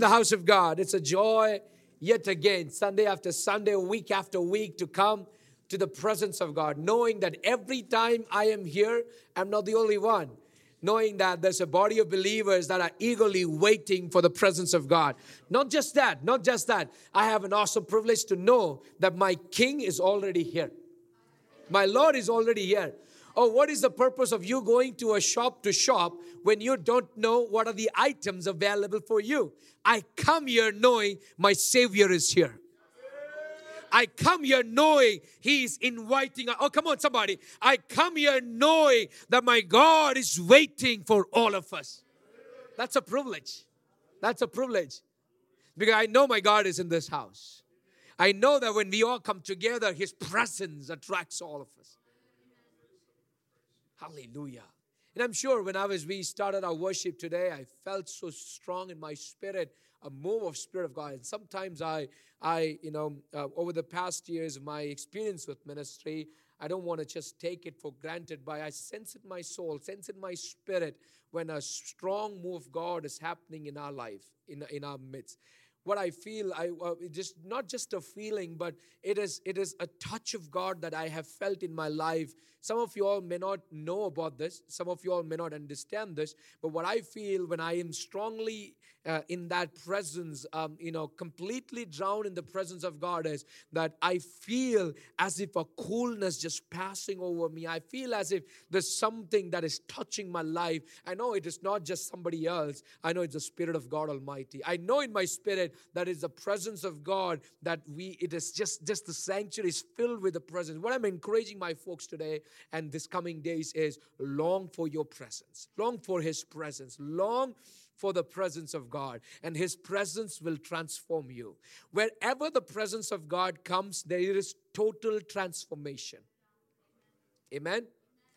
the house of God. It's a joy yet again, Sunday after Sunday, week after week, to come to the presence of God, knowing that every time I am here, I'm not the only one. Knowing that there's a body of believers that are eagerly waiting for the presence of God. Not just that, not just that. I have an awesome privilege to know that my King is already here. My Lord is already here. Oh, what is the purpose of you going to a shop to shop when you don't know what are the items available for you? I come here knowing my Savior is here. I come here knowing He's inviting. Oh, come on, somebody. I come here knowing that my God is waiting for all of us. That's a privilege. That's a privilege. Because I know my God is in this house. I know that when we all come together, His presence attracts all of us. Hallelujah. And I'm sure when I was we started our worship today, I felt so strong in my spirit, a move of spirit of God. And sometimes I, I, you know, uh, over the past years, of my experience with ministry, I don't want to just take it for granted, but I sense it in my soul, sense it in my spirit when a strong move of God is happening in our life, in, in our midst what I feel, I uh, just not just a feeling, but it is it is a touch of God that I have felt in my life. Some of you all may not know about this. Some of you all may not understand this. But what I feel when I am strongly uh, in that presence, um, you know, completely drowned in the presence of God is that I feel as if a coolness just passing over me. I feel as if there's something that is touching my life. I know it is not just somebody else. I know it's the Spirit of God Almighty. I know in my spirit that is the presence of God that we, it is just, just the sanctuary is filled with the presence. What I'm encouraging my folks today and this coming days is long for your presence, long for His presence, long for the presence of God, and His presence will transform you. Wherever the presence of God comes, there is total transformation. Amen.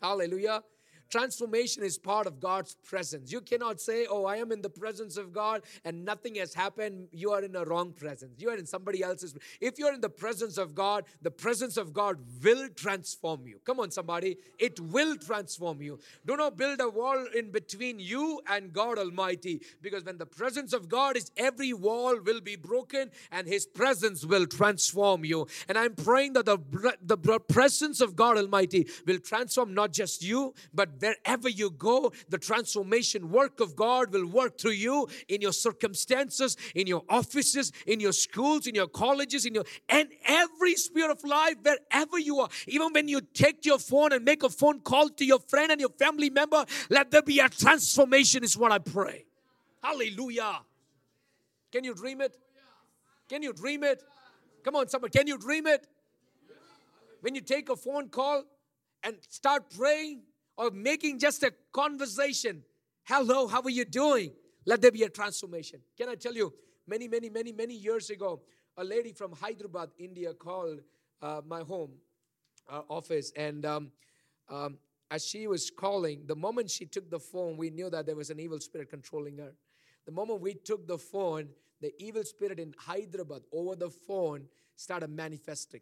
Hallelujah. Transformation is part of God's presence. You cannot say, Oh, I am in the presence of God and nothing has happened. You are in a wrong presence. You are in somebody else's. If you're in the presence of God, the presence of God will transform you. Come on, somebody. It will transform you. Do not build a wall in between you and God Almighty because when the presence of God is, every wall will be broken and His presence will transform you. And I'm praying that the, the presence of God Almighty will transform not just you, but wherever you go, the transformation work of God will work through you in your circumstances, in your offices, in your schools, in your colleges, in your and every sphere of life, wherever you are. Even when you take your phone and make a phone call to your friend and your family member, let there be a transformation, is what I pray. Hallelujah. Can you dream it? Can you dream it? Come on, somebody, can you dream it? When you take a phone call and start praying, or making just a conversation. Hello, how are you doing? Let there be a transformation. Can I tell you, many, many, many, many years ago, a lady from Hyderabad, India, called uh, my home uh, office. And um, um, as she was calling, the moment she took the phone, we knew that there was an evil spirit controlling her. The moment we took the phone, the evil spirit in Hyderabad over the phone started manifesting.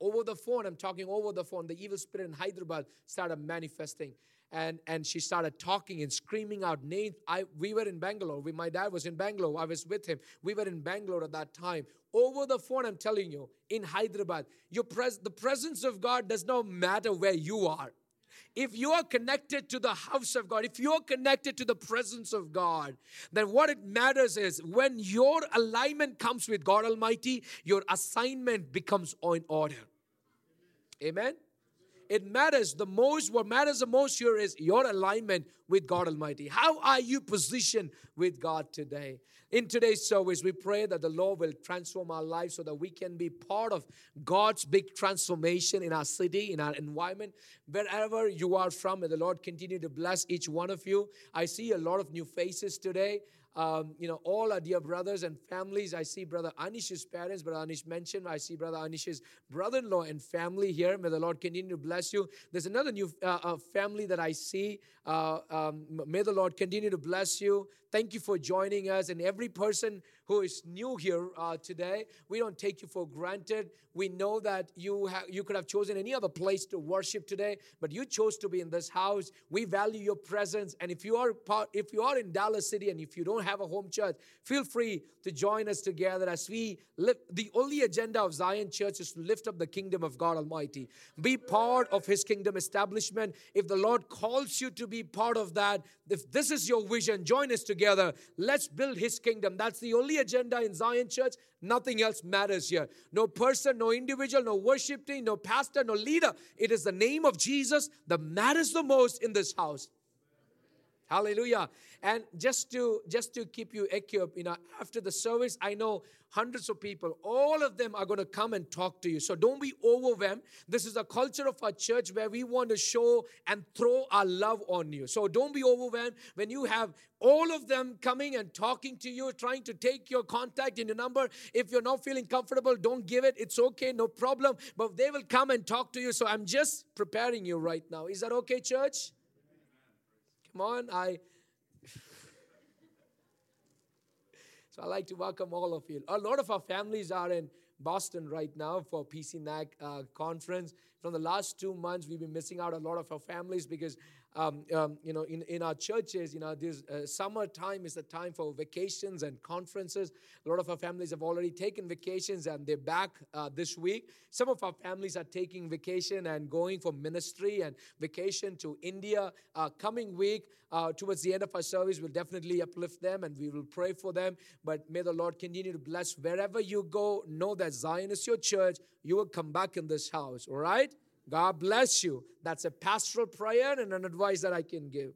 Over the phone, I'm talking over the phone, the evil spirit in Hyderabad started manifesting. And, and she started talking and screaming out names. I, we were in Bangalore. We, my dad was in Bangalore. I was with him. We were in Bangalore at that time. Over the phone, I'm telling you, in Hyderabad, your pres- the presence of God does not matter where you are if you are connected to the house of God, if you're connected to the presence of God, then what it matters is when your alignment comes with God Almighty, your assignment becomes in order. Amen. It matters the most, what matters the most here is your alignment with God Almighty. How are you positioned with God today? In today's service, we pray that the Lord will transform our lives so that we can be part of God's big transformation in our city, in our environment. Wherever you are from, may the Lord continue to bless each one of you. I see a lot of new faces today. Um, you know, all our dear brothers and families. I see Brother Anish's parents, Brother Anish mentioned. I see Brother Anish's brother in law and family here. May the Lord continue to bless you. There's another new uh, uh, family that I see. Uh, um, may the Lord continue to bless you. thank you for joining us. And every person who is new here uh, today, we don't take you for granted. We know that you ha- you could have chosen any other place to worship today, but you chose to be in this house. We value your presence, and if you are part, if you are in Dallas City, and if you don't have a home church, feel free to join us together as we live. The only agenda of Zion Church is to lift up the kingdom of God Almighty. Be part of His kingdom establishment. If the Lord calls you to be part of that, if this is your vision, join us together. Let's build His kingdom. That's the only agenda in Zion Church. Nothing else matters here. No person, no individual, no worship team, no pastor, no leader. It is the name of Jesus that matters the most in this house. Hallelujah. And just to just to keep you equipped, you know, after the service, I know hundreds of people, all of them are going to come and talk to you. So don't be overwhelmed. This is a culture of our church where we want to show and throw our love on you. So don't be overwhelmed when you have all of them coming and talking to you, trying to take your contact and your number. If you're not feeling comfortable, don't give it. It's okay, no problem. But they will come and talk to you. So I'm just preparing you right now. Is that okay, church? On, I. so I like to welcome all of you. A lot of our families are in Boston right now for PCNAC uh, conference. From the last two months, we've been missing out a lot of our families because um, um, you know, in, in our churches, you know, this uh, summer time is the time for vacations and conferences. A lot of our families have already taken vacations and they're back uh, this week. Some of our families are taking vacation and going for ministry and vacation to India. Uh, coming week, uh, towards the end of our service, we'll definitely uplift them and we will pray for them. But may the Lord continue to bless wherever you go. Know that Zion is your church. You will come back in this house, all right? God bless you. That's a pastoral prayer and an advice that I can give.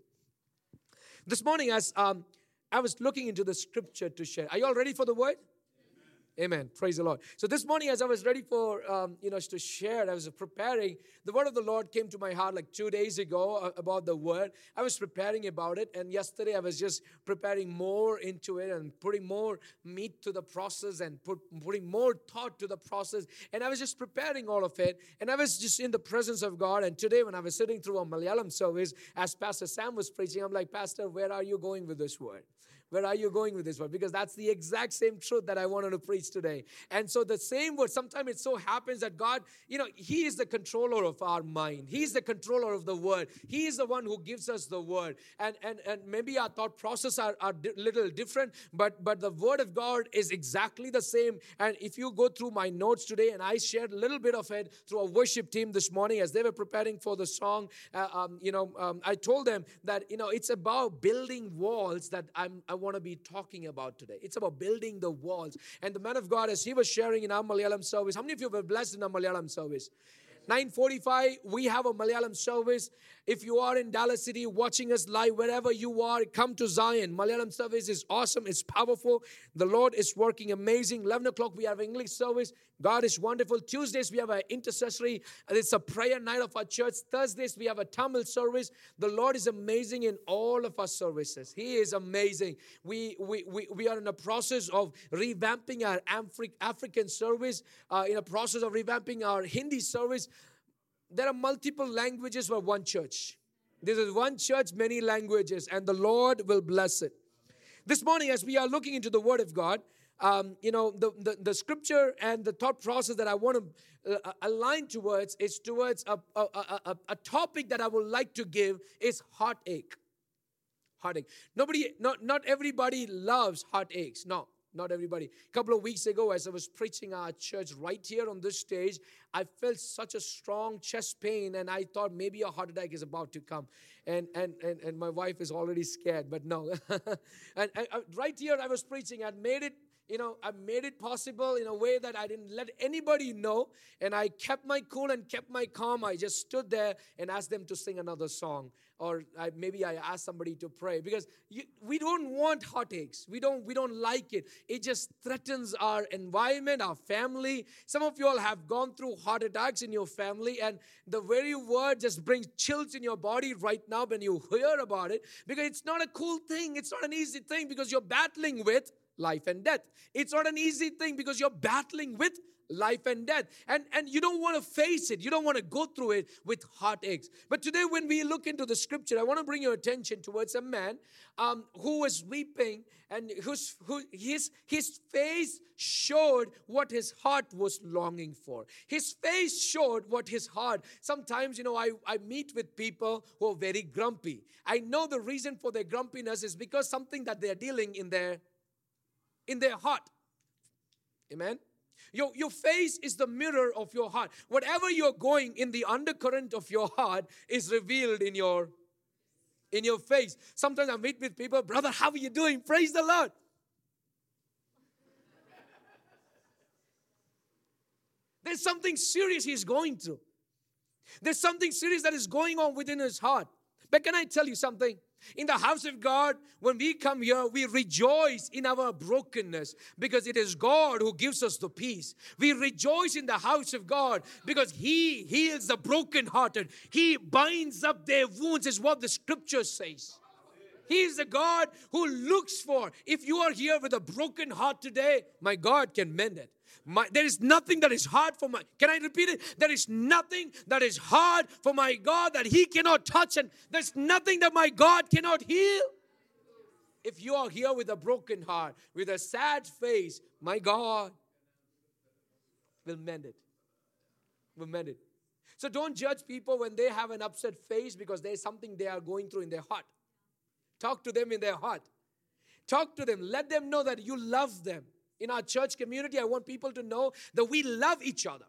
This morning, as um, I was looking into the scripture to share, are you all ready for the word? Amen. Praise the Lord. So this morning, as I was ready for um, you know to share, I was preparing. The word of the Lord came to my heart like two days ago uh, about the word. I was preparing about it, and yesterday I was just preparing more into it and putting more meat to the process and put, putting more thought to the process. And I was just preparing all of it, and I was just in the presence of God. And today, when I was sitting through a Malayalam service, as Pastor Sam was preaching, I'm like, Pastor, where are you going with this word? Where are you going with this word? Because that's the exact same truth that I wanted to preach today. And so the same word, sometimes it so happens that God, you know, He is the controller of our mind. He's the controller of the word. He is the one who gives us the word. And and and maybe our thought process are, are di- little different, but but the word of God is exactly the same. And if you go through my notes today, and I shared a little bit of it through our worship team this morning as they were preparing for the song, uh, um, you know, um, I told them that you know it's about building walls that I'm I want to be talking about today. It's about building the walls. And the man of God, as he was sharing in our Malayalam service, how many of you were blessed in our Malayalam service? 9:45 we have a Malayalam service. If you are in Dallas City watching us live wherever you are, come to Zion. Malayalam service is awesome. It's powerful. The Lord is working amazing. 11 o'clock we have English service. God is wonderful. Tuesdays we have an intercessory. It's a prayer night of our church. Thursdays we have a Tamil service. The Lord is amazing in all of our services. He is amazing. We we we, we are in a process of revamping our Afri- African service. Uh, in a process of revamping our Hindi service there are multiple languages for one church. This is one church, many languages, and the Lord will bless it. This morning, as we are looking into the Word of God, um, you know, the, the, the, scripture and the thought process that I want to uh, align towards is towards a, a, a, a topic that I would like to give is heartache. Heartache. Nobody, not, not everybody loves heartaches. No, not everybody. A couple of weeks ago, as I was preaching our church right here on this stage, I felt such a strong chest pain, and I thought maybe a heart attack is about to come. And and and, and my wife is already scared, but no. and, and right here, I was preaching. I'd made it you know, I made it possible in a way that I didn't let anybody know. And I kept my cool and kept my calm. I just stood there and asked them to sing another song. Or I, maybe I asked somebody to pray because you, we don't want heartaches. We don't, we don't like it. It just threatens our environment, our family. Some of you all have gone through heart attacks in your family, and the very word just brings chills in your body right now when you hear about it because it's not a cool thing. It's not an easy thing because you're battling with life and death. It's not an easy thing because you're battling with life and death. And, and you don't want to face it. You don't want to go through it with heartaches. But today, when we look into the scripture, I want to bring your attention towards a man um, who was weeping and whose, who, his, his face showed what his heart was longing for. His face showed what his heart. Sometimes, you know, I, I meet with people who are very grumpy. I know the reason for their grumpiness is because something that they're dealing in their in their heart. Amen. Your, your face is the mirror of your heart. Whatever you're going in the undercurrent of your heart is revealed in your in your face. Sometimes I meet with people, brother, how are you doing? Praise the Lord. There's something serious he's going through. There's something serious that is going on within his heart. But can I tell you something? In the house of God, when we come here, we rejoice in our brokenness because it is God who gives us the peace. We rejoice in the house of God because He heals the brokenhearted. He binds up their wounds, is what the scripture says. He is the God who looks for. If you are here with a broken heart today, my God can mend it. My, there is nothing that is hard for my, can I repeat it? There is nothing that is hard for my God that He cannot touch, and there's nothing that my God cannot heal. If you are here with a broken heart, with a sad face, my God will mend it. Will mend it. So don't judge people when they have an upset face because there's something they are going through in their heart. Talk to them in their heart. Talk to them. Let them know that you love them in our church community, I want people to know that we love each other.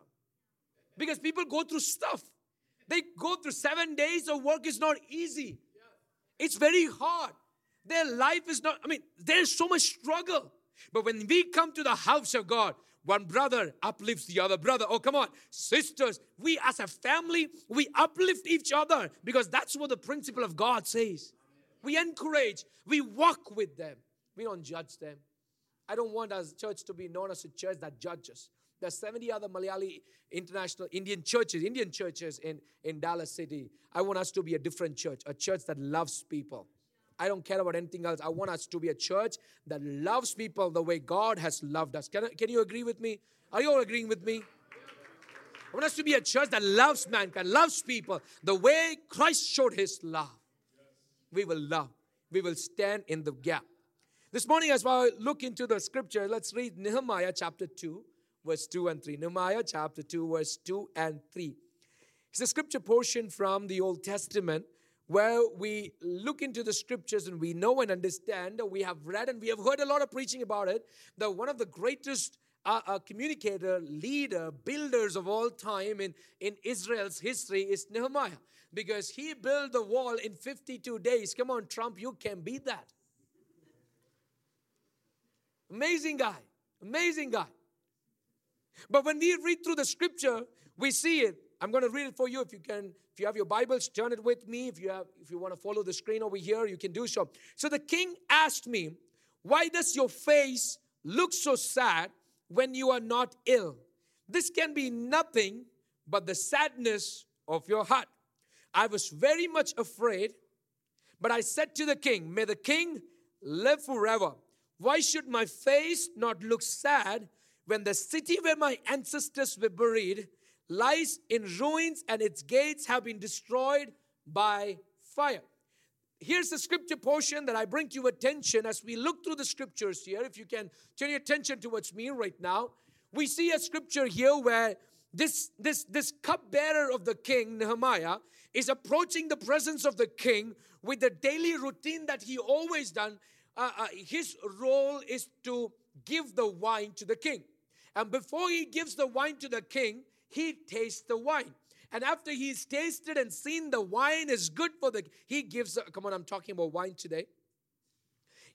Because people go through stuff. They go through seven days of work is not easy. It's very hard. Their life is not, I mean, there's so much struggle. But when we come to the house of God, one brother uplifts the other brother. Oh, come on. Sisters, we as a family, we uplift each other because that's what the principle of God says. We encourage, we walk with them, we don't judge them. I don't want our church to be known as a church that judges. There's 70 other Malayali international Indian churches, Indian churches in, in Dallas City. I want us to be a different church, a church that loves people. I don't care about anything else. I want us to be a church that loves people the way God has loved us. Can, can you agree with me? Are you all agreeing with me? I want us to be a church that loves mankind, loves people the way Christ showed his love. We will love. We will stand in the gap. This morning, as I look into the scripture, let's read Nehemiah chapter 2, verse 2 and 3. Nehemiah chapter 2, verse 2 and 3. It's a scripture portion from the Old Testament where we look into the scriptures and we know and understand, we have read and we have heard a lot of preaching about it, that one of the greatest uh, uh, communicator, leader, builders of all time in, in Israel's history is Nehemiah because he built the wall in 52 days. Come on, Trump, you can beat that. Amazing guy. Amazing guy. But when we read through the scripture, we see it. I'm going to read it for you if you can. If you have your Bibles, turn it with me. If you have, if you want to follow the screen over here, you can do so. So the king asked me, Why does your face look so sad when you are not ill? This can be nothing but the sadness of your heart. I was very much afraid, but I said to the king, May the king live forever. Why should my face not look sad when the city where my ancestors were buried lies in ruins and its gates have been destroyed by fire? Here's the scripture portion that I bring to your attention as we look through the scriptures here. If you can turn your attention towards me right now, we see a scripture here where this, this, this cupbearer of the king, Nehemiah, is approaching the presence of the king with the daily routine that he always done uh, uh, his role is to give the wine to the king. And before he gives the wine to the king, he tastes the wine. And after he's tasted and seen the wine is good for the, he gives, come on, I'm talking about wine today.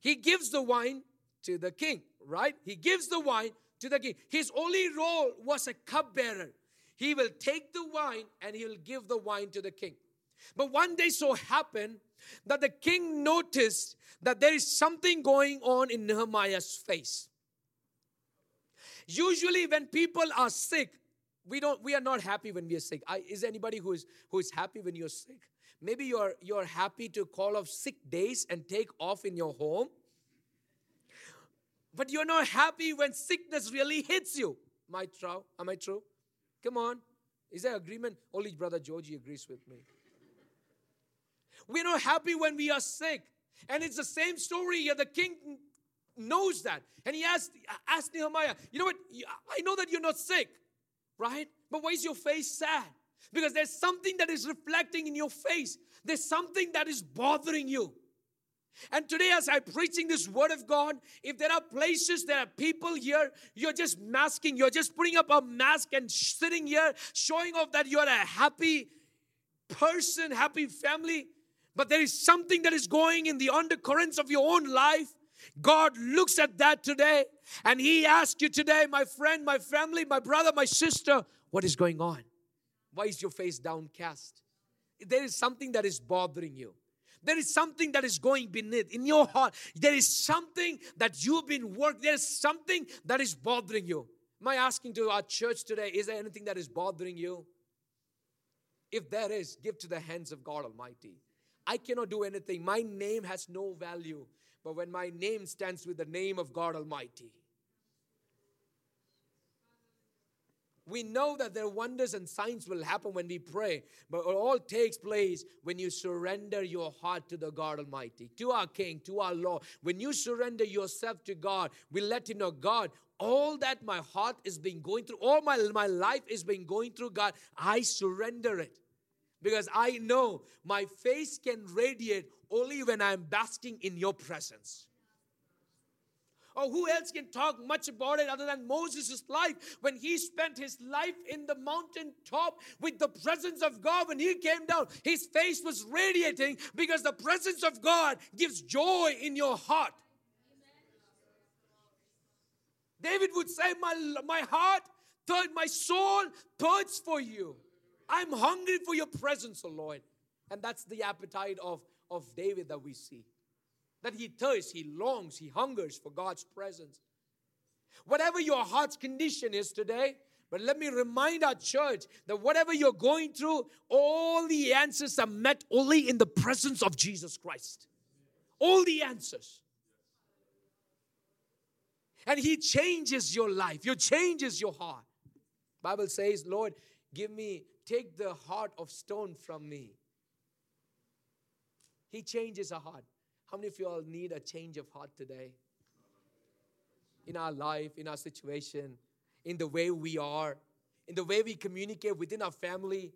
He gives the wine to the king, right? He gives the wine to the king. His only role was a cupbearer. He will take the wine and he'll give the wine to the king. But one day so happened that the king noticed that there is something going on in Nehemiah's face. Usually, when people are sick, we don't we are not happy when we are sick. I, is anybody who is who is happy when you're sick? Maybe you're you're happy to call off sick days and take off in your home. But you're not happy when sickness really hits you. Am I? Am I true? Come on. Is there agreement? Only brother Georgie agrees with me. We're not happy when we are sick. And it's the same story here. The king knows that. And he asked, asked Nehemiah, you know what? I know that you're not sick, right? But why is your face sad? Because there's something that is reflecting in your face. There's something that is bothering you. And today, as I'm preaching this word of God, if there are places, there are people here, you're just masking, you're just putting up a mask and sitting here, showing off that you're a happy person, happy family, but there is something that is going in the undercurrents of your own life. God looks at that today and He asks you today, my friend, my family, my brother, my sister, what is going on? Why is your face downcast? There is something that is bothering you. There is something that is going beneath in your heart. There is something that you've been working. There is something that is bothering you. Am I asking to our church today, is there anything that is bothering you? If there is, give to the hands of God Almighty. I cannot do anything. My name has no value. But when my name stands with the name of God Almighty, We know that there are wonders and signs will happen when we pray, but it all takes place when you surrender your heart to the God Almighty, to our King, to our Lord. When you surrender yourself to God, we let Him know, God, all that my heart is being going through, all my, my life is being going through, God, I surrender it. Because I know my face can radiate only when I'm basking in your presence or who else can talk much about it other than Moses' life when he spent his life in the mountain top with the presence of God. When he came down, his face was radiating because the presence of God gives joy in your heart. David would say, My, my heart, my soul thirsts for you. I'm hungry for your presence, O Lord. And that's the appetite of, of David that we see that he thirsts, he longs, he hungers for God's presence. Whatever your heart's condition is today, but let me remind our church that whatever you're going through, all the answers are met only in the presence of Jesus Christ. All the answers. And he changes your life. He changes your heart. Bible says, Lord, give me, take the heart of stone from me. He changes our heart. How many of you all need a change of heart today? In our life, in our situation, in the way we are, in the way we communicate within our family,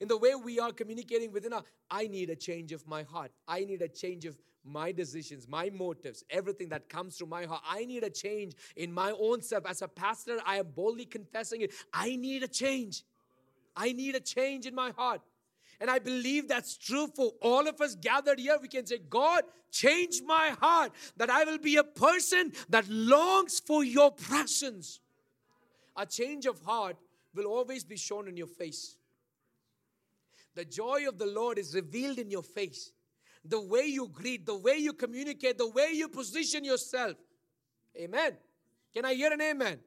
in the way we are communicating within our I need a change of my heart. I need a change of my decisions, my motives, everything that comes through my heart. I need a change in my own self. As a pastor, I am boldly confessing it. I need a change. I need a change in my heart. And I believe that's true for all of us gathered here. We can say, God, change my heart that I will be a person that longs for your presence. A change of heart will always be shown in your face. The joy of the Lord is revealed in your face. The way you greet, the way you communicate, the way you position yourself. Amen. Can I hear an amen? amen?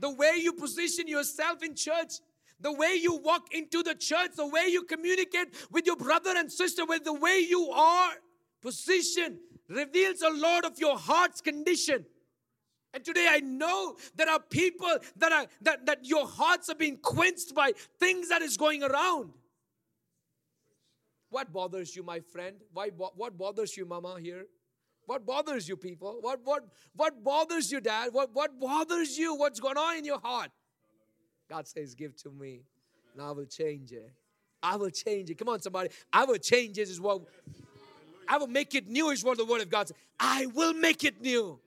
The way you position yourself in church the way you walk into the church, the way you communicate with your brother and sister, with the way you are positioned, reveals a lot of your heart's condition. And today I know there are people that are that, that your hearts are being quenched by things that is going around. What bothers you, my friend? Why what bothers you, mama here? What bothers you, people? What what what bothers you, dad? What what bothers you? What's going on in your heart? God says, Give to me, and I will change it. I will change it. Come on, somebody. I will change it, is what I will make it new, is what the word of God says. I will make it new.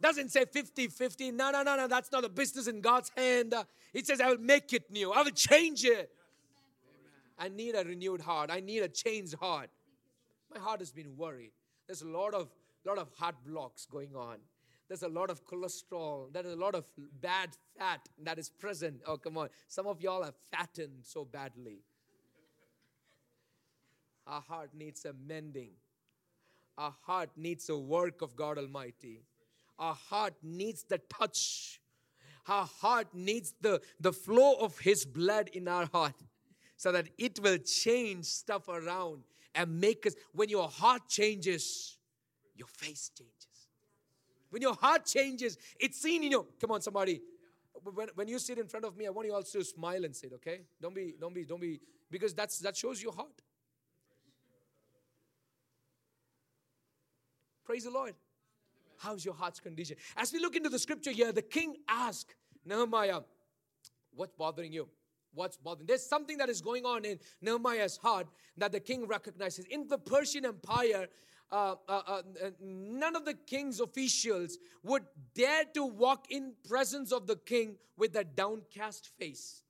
Doesn't say 50 50. No, no, no, no. That's not a business in God's hand. It says, I will make it new. I will change it. I need a renewed heart. I need a changed heart. My heart has been worried. There's a lot of lot of heart blocks going on. There's a lot of cholesterol. There's a lot of bad fat that is present. Oh, come on. Some of y'all are fattened so badly. Our heart needs a mending. Our heart needs a work of God Almighty. Our heart needs the touch. Our heart needs the, the flow of His blood in our heart so that it will change stuff around and make us. When your heart changes, your face changes. When your heart changes, it's seen in your. Come on, somebody. When, when you sit in front of me, I want you all to smile and sit, okay? Don't be, don't be, don't be, because that's that shows your heart. Praise the Lord. How's your heart's condition? As we look into the scripture here, the king asked Nehemiah, What's bothering you? What's bothering? There's something that is going on in Nehemiah's heart that the king recognizes. In the Persian Empire, uh, uh, uh, none of the king's officials would dare to walk in presence of the king with a downcast face.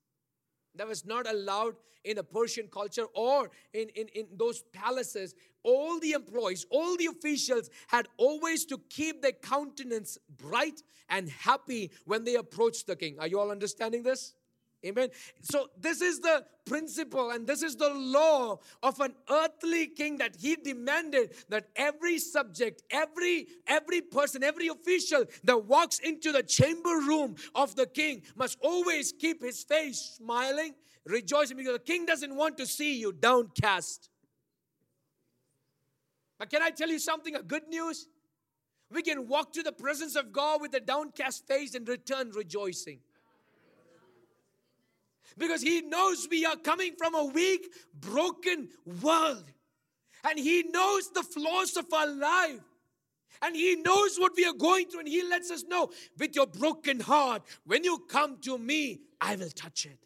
That was not allowed in a Persian culture or in, in, in those palaces. All the employees, all the officials had always to keep their countenance bright and happy when they approached the king. Are you all understanding this? Amen. So, this is the principle and this is the law of an earthly king that he demanded that every subject, every every person, every official that walks into the chamber room of the king must always keep his face smiling, rejoicing because the king doesn't want to see you downcast. But can I tell you something? A good news? We can walk to the presence of God with a downcast face and return rejoicing because He knows we are coming from a weak, broken world. And He knows the flaws of our life. And He knows what we are going through. And He lets us know with your broken heart, when you come to me, I will touch it.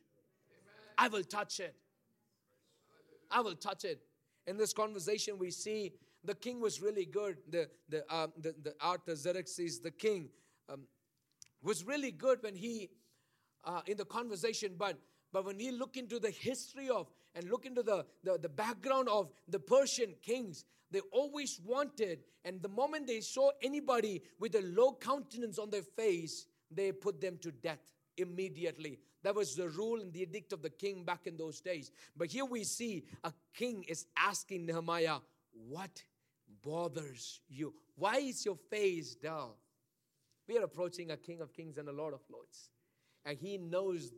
I will touch it. I will touch it. In this conversation, we see the king was really good. The, the, uh, the, the Artaxerxes, the king, um, was really good when he, uh, in the conversation, but but when we look into the history of and look into the, the, the background of the Persian kings, they always wanted, and the moment they saw anybody with a low countenance on their face, they put them to death immediately. That was the rule and the edict of the king back in those days. But here we see a king is asking Nehemiah, What bothers you? Why is your face dull? We are approaching a king of kings and a lord of lords. And he knows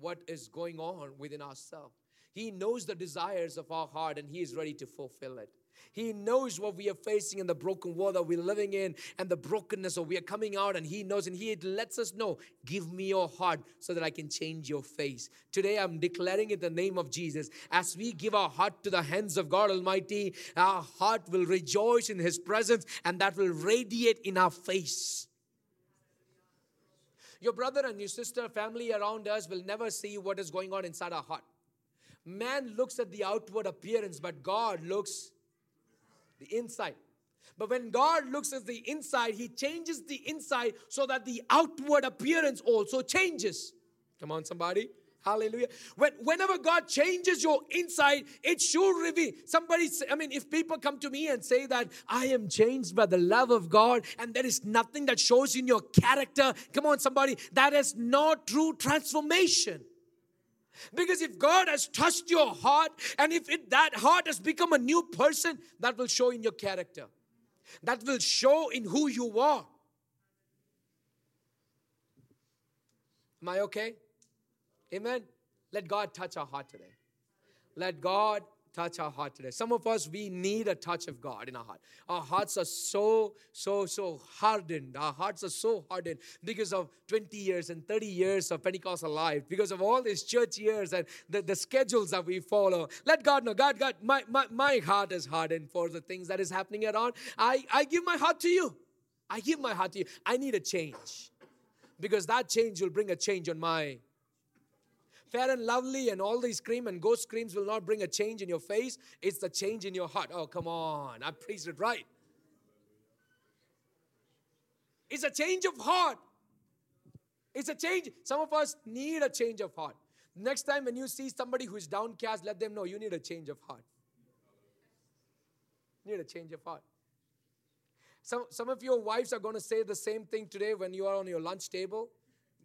what is going on within ourselves. He knows the desires of our heart and He is ready to fulfill it. He knows what we are facing in the broken world that we're living in and the brokenness of we are coming out and He knows and He lets us know, give me your heart so that I can change your face. Today I'm declaring in the name of Jesus, as we give our heart to the hands of God Almighty, our heart will rejoice in His presence and that will radiate in our face. Your brother and your sister, family around us will never see what is going on inside our heart. Man looks at the outward appearance, but God looks the inside. But when God looks at the inside, He changes the inside so that the outward appearance also changes. Come on, somebody. Hallelujah. When, whenever God changes your inside, it should reveal. Somebody, say, I mean, if people come to me and say that I am changed by the love of God and there is nothing that shows in your character, come on, somebody, that is not true transformation. Because if God has touched your heart and if it, that heart has become a new person, that will show in your character, that will show in who you are. Am I okay? Amen. Let God touch our heart today. Let God touch our heart today. Some of us, we need a touch of God in our heart. Our hearts are so, so, so hardened. Our hearts are so hardened because of 20 years and 30 years of Pentecostal life, because of all these church years and the, the schedules that we follow. Let God know, God, God, my, my, my heart is hardened for the things that is happening around. I, I give my heart to you. I give my heart to you. I need a change because that change will bring a change on my fair and lovely and all these cream and ghost creams will not bring a change in your face. It's the change in your heart. Oh, come on. I preached it right. It's a change of heart. It's a change. Some of us need a change of heart. Next time when you see somebody who is downcast, let them know you need a change of heart. Need a change of heart. Some, some of your wives are going to say the same thing today when you are on your lunch table.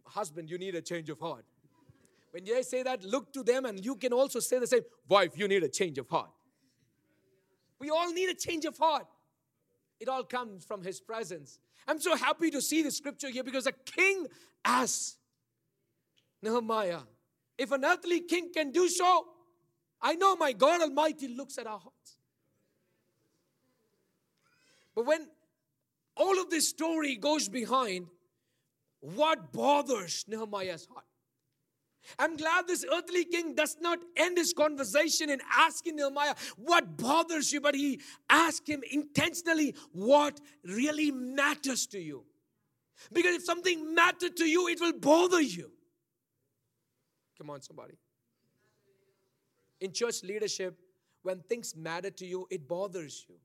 Husband, you need a change of heart. When they say that, look to them and you can also say the same. Wife, you need a change of heart. We all need a change of heart. It all comes from His presence. I'm so happy to see the scripture here because a king asks Nehemiah, if an earthly king can do so, I know my God Almighty looks at our hearts. But when all of this story goes behind what bothers Nehemiah's heart. I'm glad this earthly king does not end his conversation in asking Nehemiah what bothers you, but he asked him intentionally what really matters to you. Because if something mattered to you, it will bother you. Come on, somebody. In church leadership, when things matter to you, it bothers you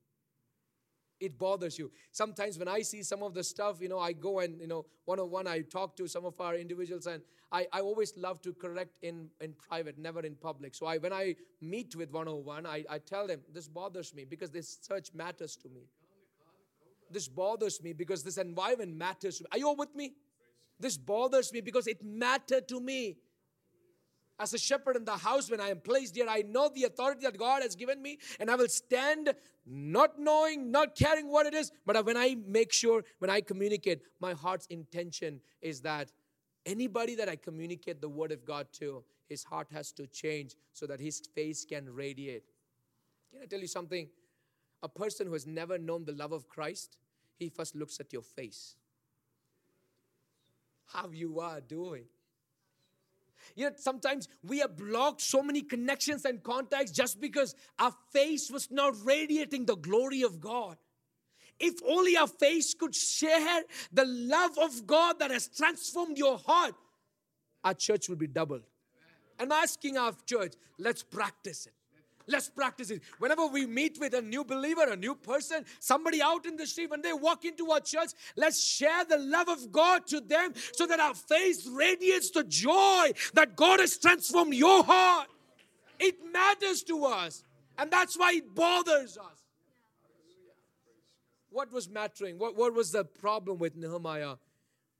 it bothers you. Sometimes when I see some of the stuff, you know, I go and, you know, one on one, I talk to some of our individuals and I, I always love to correct in, in private, never in public. So I, when I meet with 101, I, I tell them, this bothers me because this church matters to me. This bothers me because this environment matters to me. Are you all with me? This bothers me because it mattered to me as a shepherd in the house when I am placed here. I know the authority that God has given me, and I will stand not knowing, not caring what it is. But when I make sure, when I communicate, my heart's intention is that anybody that I communicate the word of God to, his heart has to change so that his face can radiate. Can I tell you something? A person who has never known the love of Christ, he first looks at your face. How you are doing. Yet sometimes we have blocked so many connections and contacts just because our face was not radiating the glory of God. If only our face could share the love of God that has transformed your heart, our church will be doubled. I'm asking our church, let's practice it. Let's practice it. Whenever we meet with a new believer, a new person, somebody out in the street, when they walk into our church, let's share the love of God to them so that our face radiates the joy that God has transformed your heart. It matters to us, and that's why it bothers us. What was mattering? What, what was the problem with Nehemiah?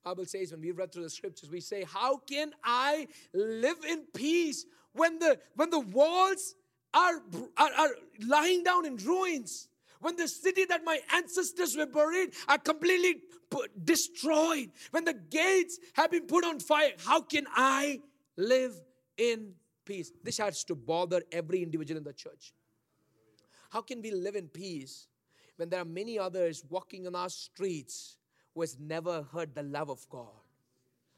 Bible says when we read through the scriptures, we say, How can I live in peace when the when the walls are, are, are lying down in ruins. When the city that my ancestors were buried are completely destroyed. When the gates have been put on fire, how can I live in peace? This has to bother every individual in the church. How can we live in peace when there are many others walking on our streets who has never heard the love of God?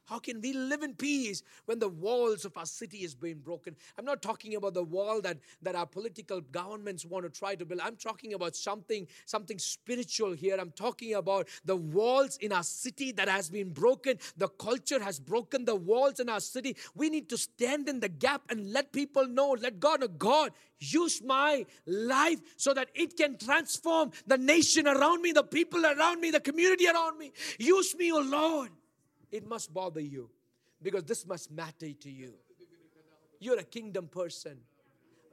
How can we live in peace when the walls of our city is being broken? I'm not talking about the wall that, that our political governments want to try to build. I'm talking about something, something spiritual here. I'm talking about the walls in our city that has been broken. The culture has broken the walls in our city. We need to stand in the gap and let people know, let God know, God, use my life so that it can transform the nation around me, the people around me, the community around me. Use me, O oh Lord it must bother you because this must matter to you. You're a kingdom person.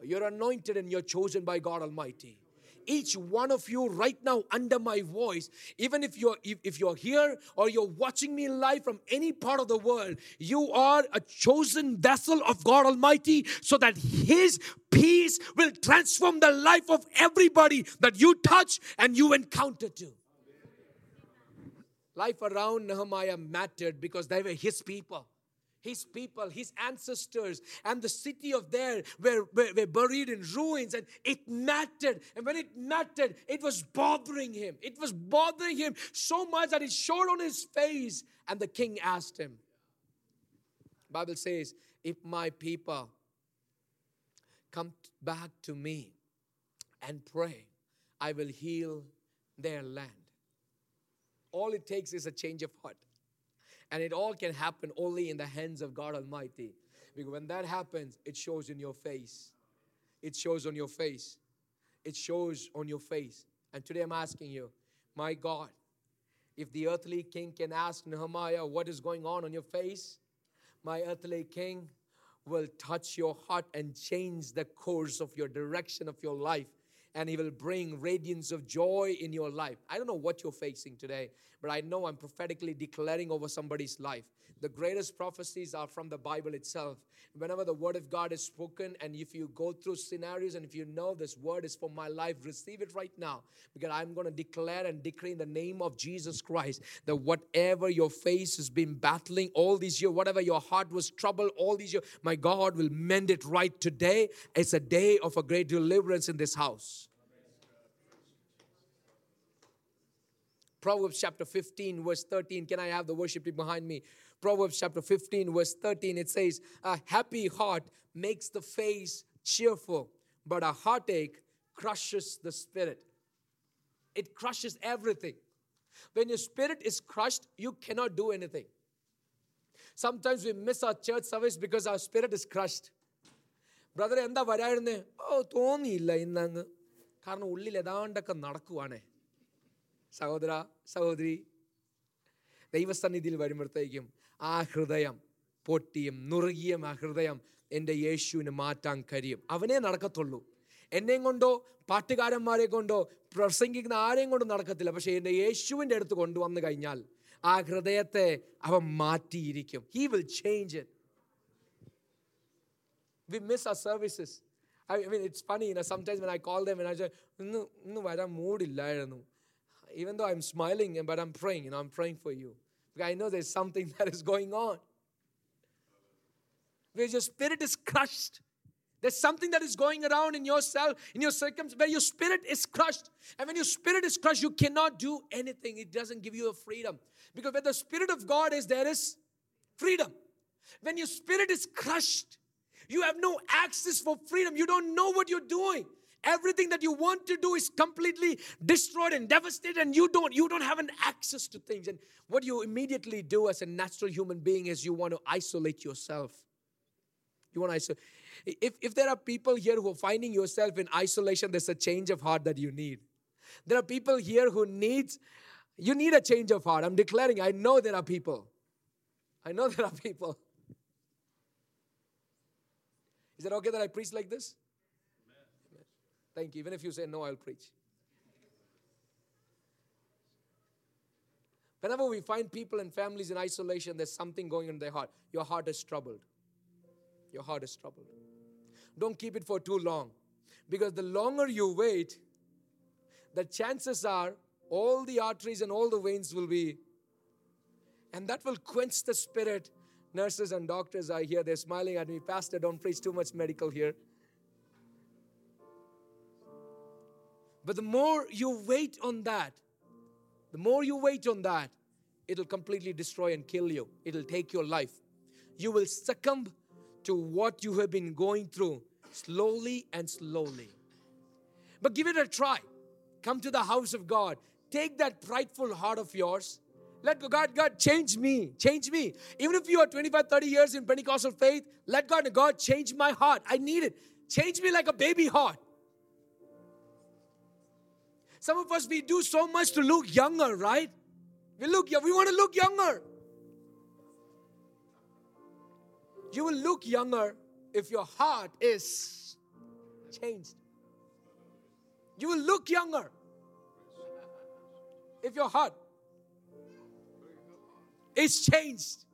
You're anointed and you're chosen by God Almighty. Each one of you right now under my voice, even if you're if, if you're here or you're watching me live from any part of the world, you are a chosen vessel of God Almighty so that His peace will transform the life of everybody that you touch and you encounter to. Life around Nehemiah mattered because they were his people. His people, his ancestors, and the city of there were, were, were buried in ruins, and it mattered. And when it mattered, it was bothering him. It was bothering him so much that it showed on his face. And the king asked him, Bible says, if my people come back to me and pray, I will heal their land. All it takes is a change of heart. And it all can happen only in the hands of God Almighty. Because when that happens, it shows in your face. It shows on your face. It shows on your face. And today I'm asking you, my God, if the earthly king can ask Nehemiah what is going on on your face, my earthly king will touch your heart and change the course of your direction of your life and He will bring radiance of joy in your life. I don't know what you're facing today, but I know I'm prophetically declaring over somebody's life. The greatest prophecies are from the Bible itself. Whenever the word of God is spoken, and if you go through scenarios and if you know this word is for my life, receive it right now because I'm going to declare and decree in the name of Jesus Christ that whatever your face has been battling all these years, whatever your heart was troubled all these years, my God will mend it right today. It's a day of a great deliverance in this house. Proverbs chapter 15, verse 13. Can I have the worship team behind me? Proverbs chapter 15, verse 13. It says, A happy heart makes the face cheerful, but a heartache crushes the spirit. It crushes everything. When your spirit is crushed, you cannot do anything. Sometimes we miss our church service because our spirit is crushed. Brother എന്താ വരായിരുന്നേ ഓ തോന്നിയില്ല ഇന്നങ്ങ് കാരണം ഉള്ളിൽ ഏതാണ്ടൊക്കെ നടക്കുവാണേ സഹോദര സഹോദരി ദൈവസന്നിധിയിൽ വരുമ്പോഴത്തേക്കും ആ ഹൃദയം പൊട്ടിയും നുറുകിയും ആ ഹൃദയം എന്റെ യേശുവിന് മാറ്റാൻ കഴിയും. അവനെ നടക്കത്തുള്ളൂ. എന്നെയും കൊണ്ടോ പാട്ടുകാരന്മാരെ കൊണ്ടോ പ്രസംഗിക്കുന്ന ആരെയും കൊണ്ടും നടക്കത്തില്ല. പക്ഷേ എന്റെ യേശുവിന്റെ അടുത്ത് കൊണ്ടുവന്നു കഴിഞ്ഞാൽ ആ ഹൃദയത്തെ അവൻ മാറ്റിയിരിക്കും. He will change it we miss ah services I mean some you know, sometimes when call say, "ഇന്ന് ഇന്ന് വരാൻ മൂടില്ലായിരുന്നു even though I'm smiling, but I'm praying, you know, I'm praying for you. I know there's something that is going on. Where your spirit is crushed. There's something that is going around in yourself, in your circumstance, where your spirit is crushed. And when your spirit is crushed, you cannot do anything. It doesn't give you a freedom. Because where the spirit of God is, there is freedom. When your spirit is crushed, you have no access for freedom. You don't know what you're doing. Everything that you want to do is completely destroyed and devastated, and you don't you don't have an access to things. And what you immediately do as a natural human being is you want to isolate yourself. You want to isolate. If, if there are people here who are finding yourself in isolation, there's a change of heart that you need. There are people here who needs you need a change of heart. I'm declaring, I know there are people. I know there are people. Is it okay that I preach like this? Thank you. Even if you say no, I'll preach. Whenever we find people and families in isolation, there's something going on in their heart. Your heart is troubled. Your heart is troubled. Don't keep it for too long. Because the longer you wait, the chances are all the arteries and all the veins will be, and that will quench the spirit. Nurses and doctors are here. They're smiling at me. Pastor, don't preach too much medical here. But the more you wait on that, the more you wait on that, it'll completely destroy and kill you. It'll take your life. You will succumb to what you have been going through slowly and slowly. But give it a try. Come to the house of God. Take that prideful heart of yours. Let God, God, change me. Change me. Even if you are 25, 30 years in Pentecostal faith, let God, God, change my heart. I need it. Change me like a baby heart. Some of us, we do so much to look younger, right? We look, we want to look younger. You will look younger if your heart is changed. You will look younger if your heart is changed.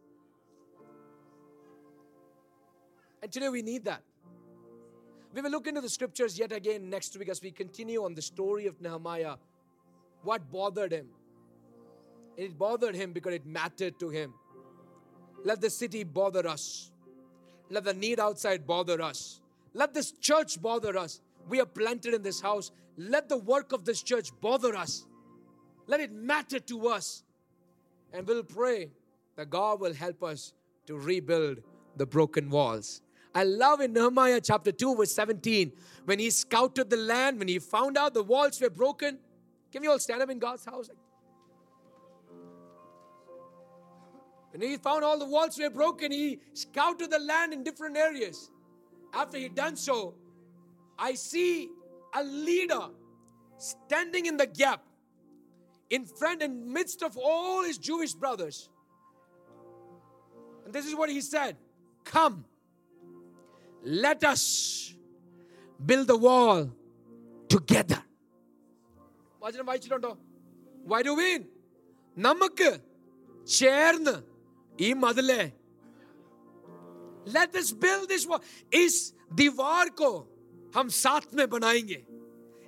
And today we need that. We will look into the scriptures yet again next week as we continue on the story of Nehemiah. What bothered him? It bothered him because it mattered to him. Let the city bother us. Let the need outside bother us. Let this church bother us. We are planted in this house. Let the work of this church bother us. Let it matter to us. And we'll pray that God will help us to rebuild the broken walls. I love in Nehemiah chapter 2, verse 17, when he scouted the land, when he found out the walls were broken. Can we all stand up in God's house? When he found all the walls were broken, he scouted the land in different areas. After he'd done so, I see a leader standing in the gap in front and midst of all his Jewish brothers. And this is what he said Come, let us build the wall together. വചനം വായിച്ചിട്ടുണ്ടോ വരുവീൻ നമുക്ക് ചേർന്ന് ഈ മതിലെ late us build this wall इस दीवार को हम साथ में बनाएंगे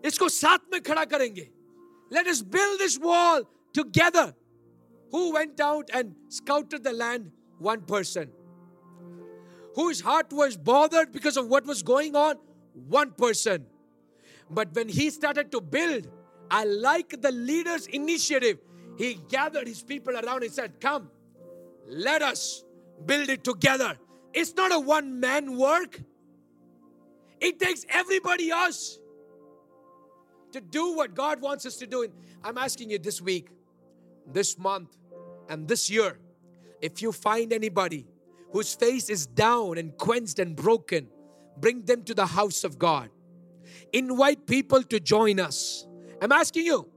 इसको साथ में खड़ा करेंगे let us build this wall together who went out and scouted the land one person whose heart was bothered because of what was going on one person but when he started to build i like the leader's initiative he gathered his people around and said, Come, let us build it together. It's not a one man work, it takes everybody else to do what God wants us to do. And I'm asking you this week, this month, and this year if you find anybody whose face is down and quenched and broken, bring them to the house of God. Invite people to join us. I'm asking you,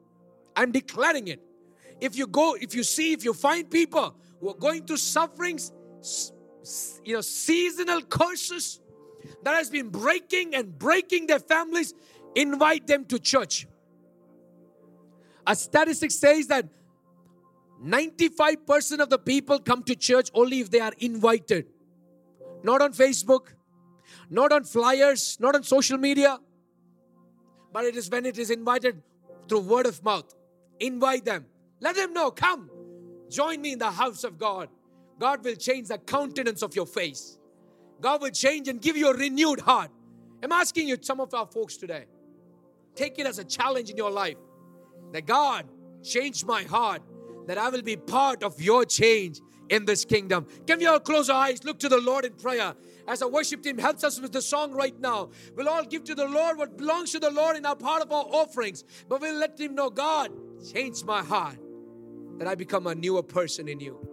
I'm declaring it. If you go, if you see, if you find people who are going through sufferings, you know, seasonal curses that has been breaking and breaking their families, invite them to church. A statistic says that 95% of the people come to church only if they are invited. Not on Facebook, not on flyers, not on social media, but it is when it is invited through word of mouth. Invite them. Let them know, come, join me in the house of God. God will change the countenance of your face. God will change and give you a renewed heart. I'm asking you, some of our folks today, take it as a challenge in your life that God changed my heart that I will be part of your change in this kingdom. Can we all close our eyes, look to the Lord in prayer? As our worship team helps us with the song right now, we'll all give to the Lord what belongs to the Lord in our part of our offerings. But we'll let Him know, God, change my heart that I become a newer person in you.